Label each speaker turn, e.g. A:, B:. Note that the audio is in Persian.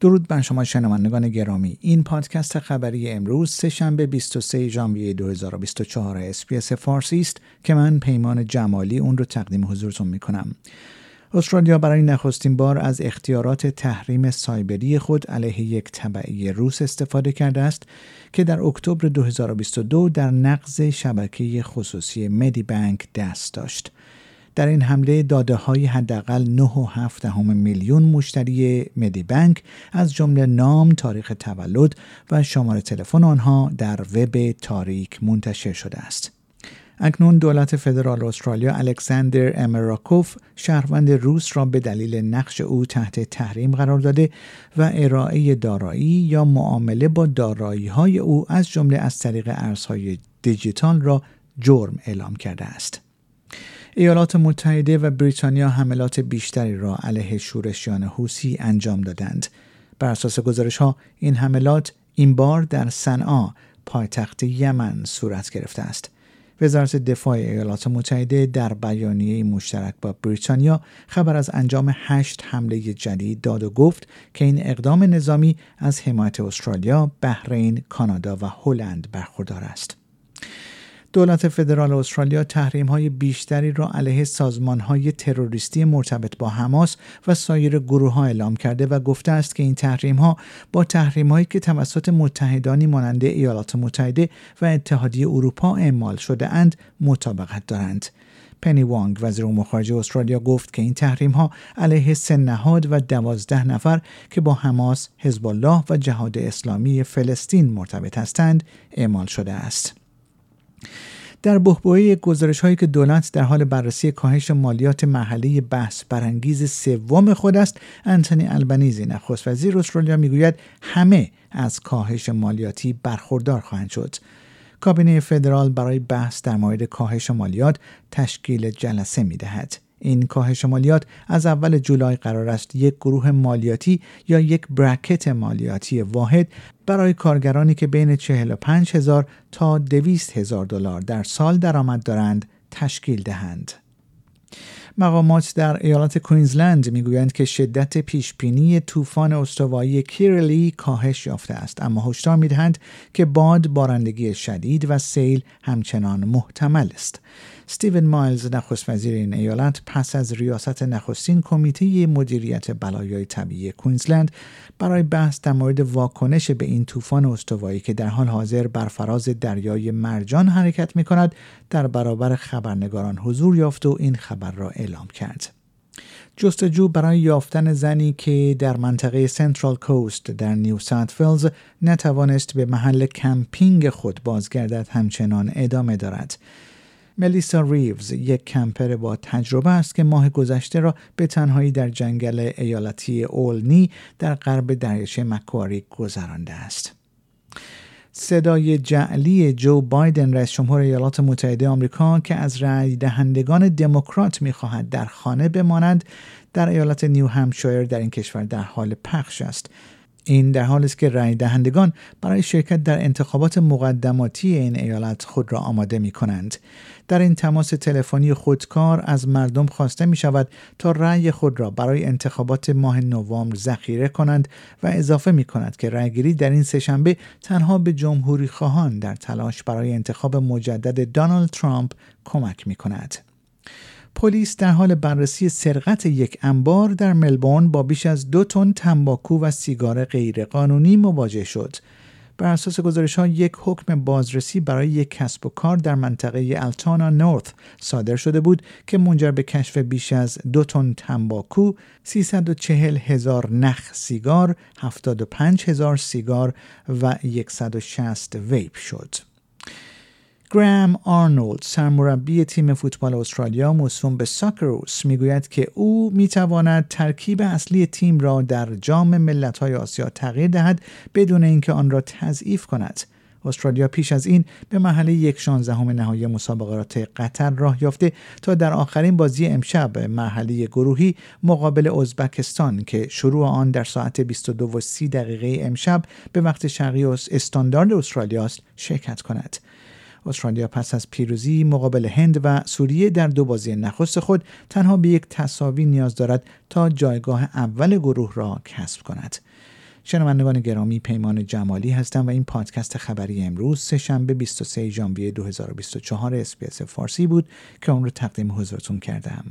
A: درود بر شما شنوندگان گرامی این پادکست خبری امروز سهشنبه 23 ژانویه 2024 SBS فارسی است که من پیمان جمالی اون رو تقدیم حضورتون می کنم استرالیا برای نخستین بار از اختیارات تحریم سایبری خود علیه یک تبعه‌ی روس استفاده کرده است که در اکتبر 2022 در نقض شبکه خصوصی مدی بانک دست داشت. در این حمله داده های حداقل 9.7 میلیون مشتری مدی بانک از جمله نام، تاریخ تولد و شماره تلفن آنها در وب تاریک منتشر شده است. اکنون دولت فدرال استرالیا الکساندر امراکوف شهروند روس را به دلیل نقش او تحت تحریم قرار داده و ارائه دارایی یا معامله با دارایی های او از جمله از طریق ارزهای دیجیتال را جرم اعلام کرده است. ایالات متحده و بریتانیا حملات بیشتری را علیه شورشیان حوسی انجام دادند. بر اساس گزارش ها این حملات این بار در صنعا پایتخت یمن صورت گرفته است. وزارت دفاع ایالات متحده در بیانیه مشترک با بریتانیا خبر از انجام هشت حمله جدید داد و گفت که این اقدام نظامی از حمایت استرالیا، بحرین، کانادا و هلند برخوردار است. دولت فدرال استرالیا تحریم های بیشتری را علیه سازمان های تروریستی مرتبط با حماس و سایر گروه ها اعلام کرده و گفته است که این تحریم ها با تحریم هایی که توسط متحدانی مانند ایالات متحده و اتحادیه اروپا اعمال شده اند مطابقت دارند. پنی وانگ وزیر امور خارجه استرالیا گفت که این تحریم ها علیه سه نهاد و دوازده نفر که با حماس، حزب الله و جهاد اسلامی فلسطین مرتبط هستند اعمال شده است. در بحبوحه گزارش هایی که دولت در حال بررسی کاهش مالیات محلی بحث برانگیز سوم خود است انتونی البنیزی نخست وزیر استرالیا می‌گوید همه از کاهش مالیاتی برخوردار خواهند شد کابینه فدرال برای بحث در مورد کاهش مالیات تشکیل جلسه می دهد. این کاهش مالیات از اول جولای قرار است یک گروه مالیاتی یا یک برکت مالیاتی واحد برای کارگرانی که بین 45 هزار تا 200 هزار دلار در سال درآمد دارند تشکیل دهند. مقامات در ایالت کوینزلند می‌گویند که شدت پیشبینی طوفان استوایی کیرلی کاهش یافته است. اما هشدار می‌دهند که باد بارندگی شدید و سیل همچنان محتمل است. استیون مایلز نخست وزیر این ایالت پس از ریاست نخستین کمیته مدیریت بلایای طبیعی کوینزلند برای بحث در مورد واکنش به این طوفان استوایی که در حال حاضر بر فراز دریای مرجان حرکت می کند در برابر خبرنگاران حضور یافت و این خبر را اعلام کرد. جستجو برای یافتن زنی که در منطقه سنترال کوست در نیو ساوت ولز نتوانست به محل کمپینگ خود بازگردد همچنان ادامه دارد. ملیسا ریوز یک camper با تجربه است که ماه گذشته را به تنهایی در جنگل ایالتی اولنی در غرب دریاچه مکواری گذرانده است. صدای جعلی جو بایدن رئیس جمهور ایالات متحده آمریکا که از رأی دهندگان دموکرات می‌خواهد در خانه بمانند در ایالت نیو همشایر در این کشور در حال پخش است. این در حالی است که رأی دهندگان برای شرکت در انتخابات مقدماتی این ایالت خود را آماده می کنند. در این تماس تلفنی خودکار از مردم خواسته می شود تا رأی خود را برای انتخابات ماه نوامبر ذخیره کنند و اضافه می کند که رأیگیری در این سهشنبه تنها به جمهوری خواهان در تلاش برای انتخاب مجدد دونالد ترامپ کمک می کند. پلیس در حال بررسی سرقت یک انبار در ملبورن با بیش از دو تن تنباکو و سیگار غیرقانونی مواجه شد. بر اساس گزارش ها یک حکم بازرسی برای یک کسب و کار در منطقه التانا نورث صادر شده بود که منجر به کشف بیش از دو تن تنباکو، 340 هزار نخ سیگار، 75 هزار سیگار و 160 ویپ شد. گرام آرنولد سرمربی تیم فوتبال استرالیا موسوم به ساکروس می‌گوید که او می‌تواند ترکیب اصلی تیم را در جام ملت‌های آسیا تغییر دهد بدون اینکه آن را تضعیف کند استرالیا پیش از این به محله یک شانزدهم نهایی مسابقات قطر راه یافته تا در آخرین بازی امشب مرحله گروهی مقابل ازبکستان که شروع آن در ساعت 22 و 30 دقیقه امشب به وقت شرقی استاندارد استرالیاست شرکت کند. استرالیا پس از پیروزی مقابل هند و سوریه در دو بازی نخست خود تنها به یک تساوی نیاز دارد تا جایگاه اول گروه را کسب کند. شنوندگان گرامی پیمان جمالی هستم و این پادکست خبری امروز سهشنبه 23 ژانویه 2024 اسپیس فارسی بود که اون رو تقدیم حضورتون کردم.